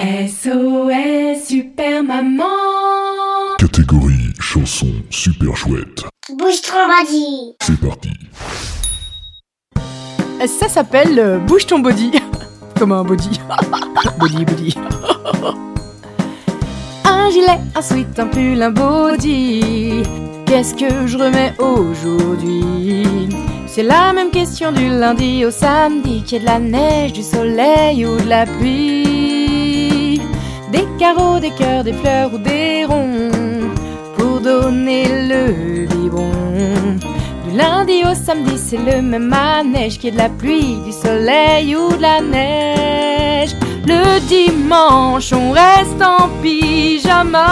SOS Super Maman Catégorie chanson super chouette. Bouge ton body. C'est parti. Ça s'appelle euh, Bouge ton body. Comme un body. body, body. un gilet, un sweat, un pull, un body. Qu'est-ce que je remets aujourd'hui? C'est la même question du lundi au samedi. Qu'il y ait de la neige, du soleil ou de la pluie. Des carreaux, des cœurs, des fleurs ou des ronds. Pour donner le biberon. Du lundi au samedi, c'est le même manège Qu'il y ait de la pluie, du soleil ou de la neige. Le dimanche, on reste en pyjama.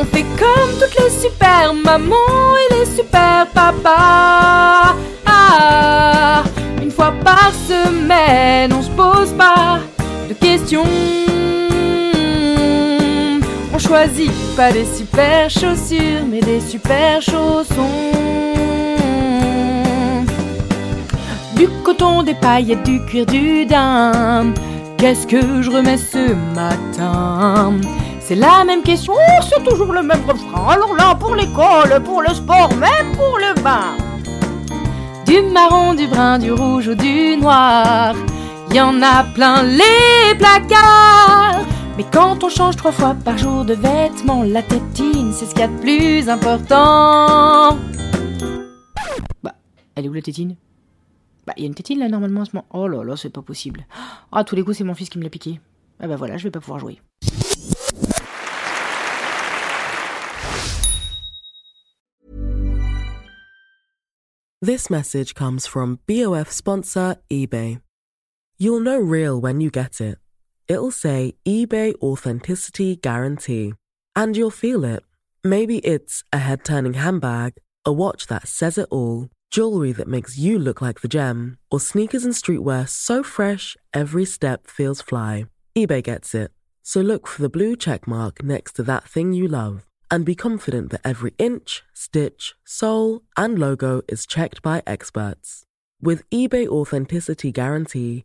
On fait comme toutes les super mamans et les super papas. Ah, une fois par semaine, on se On choisit pas des super chaussures, mais des super chaussons. Du coton, des paillettes, du cuir, du daim. Qu'est-ce que je remets ce matin? C'est la même question, c'est toujours le même refrain. Alors là, pour l'école, pour le sport, même pour le bain. Du marron, du brun, du rouge ou du noir. Y en a plein les placards. Mais quand on change trois fois par jour de vêtements, la tétine, c'est ce qu'il y a de plus important. Bah, elle est où la tétine? Bah, il y a une tétine là normalement en ce moment. Oh là là, c'est pas possible. Ah, à tous les coups, c'est mon fils qui me l'a piqué. Ah bah voilà, je vais pas pouvoir jouer. This message comes from BOF sponsor eBay. You'll know real when you get it. It'll say eBay Authenticity Guarantee. And you'll feel it. Maybe it's a head turning handbag, a watch that says it all, jewelry that makes you look like the gem, or sneakers and streetwear so fresh every step feels fly. eBay gets it. So look for the blue check mark next to that thing you love and be confident that every inch, stitch, sole, and logo is checked by experts. With eBay Authenticity Guarantee,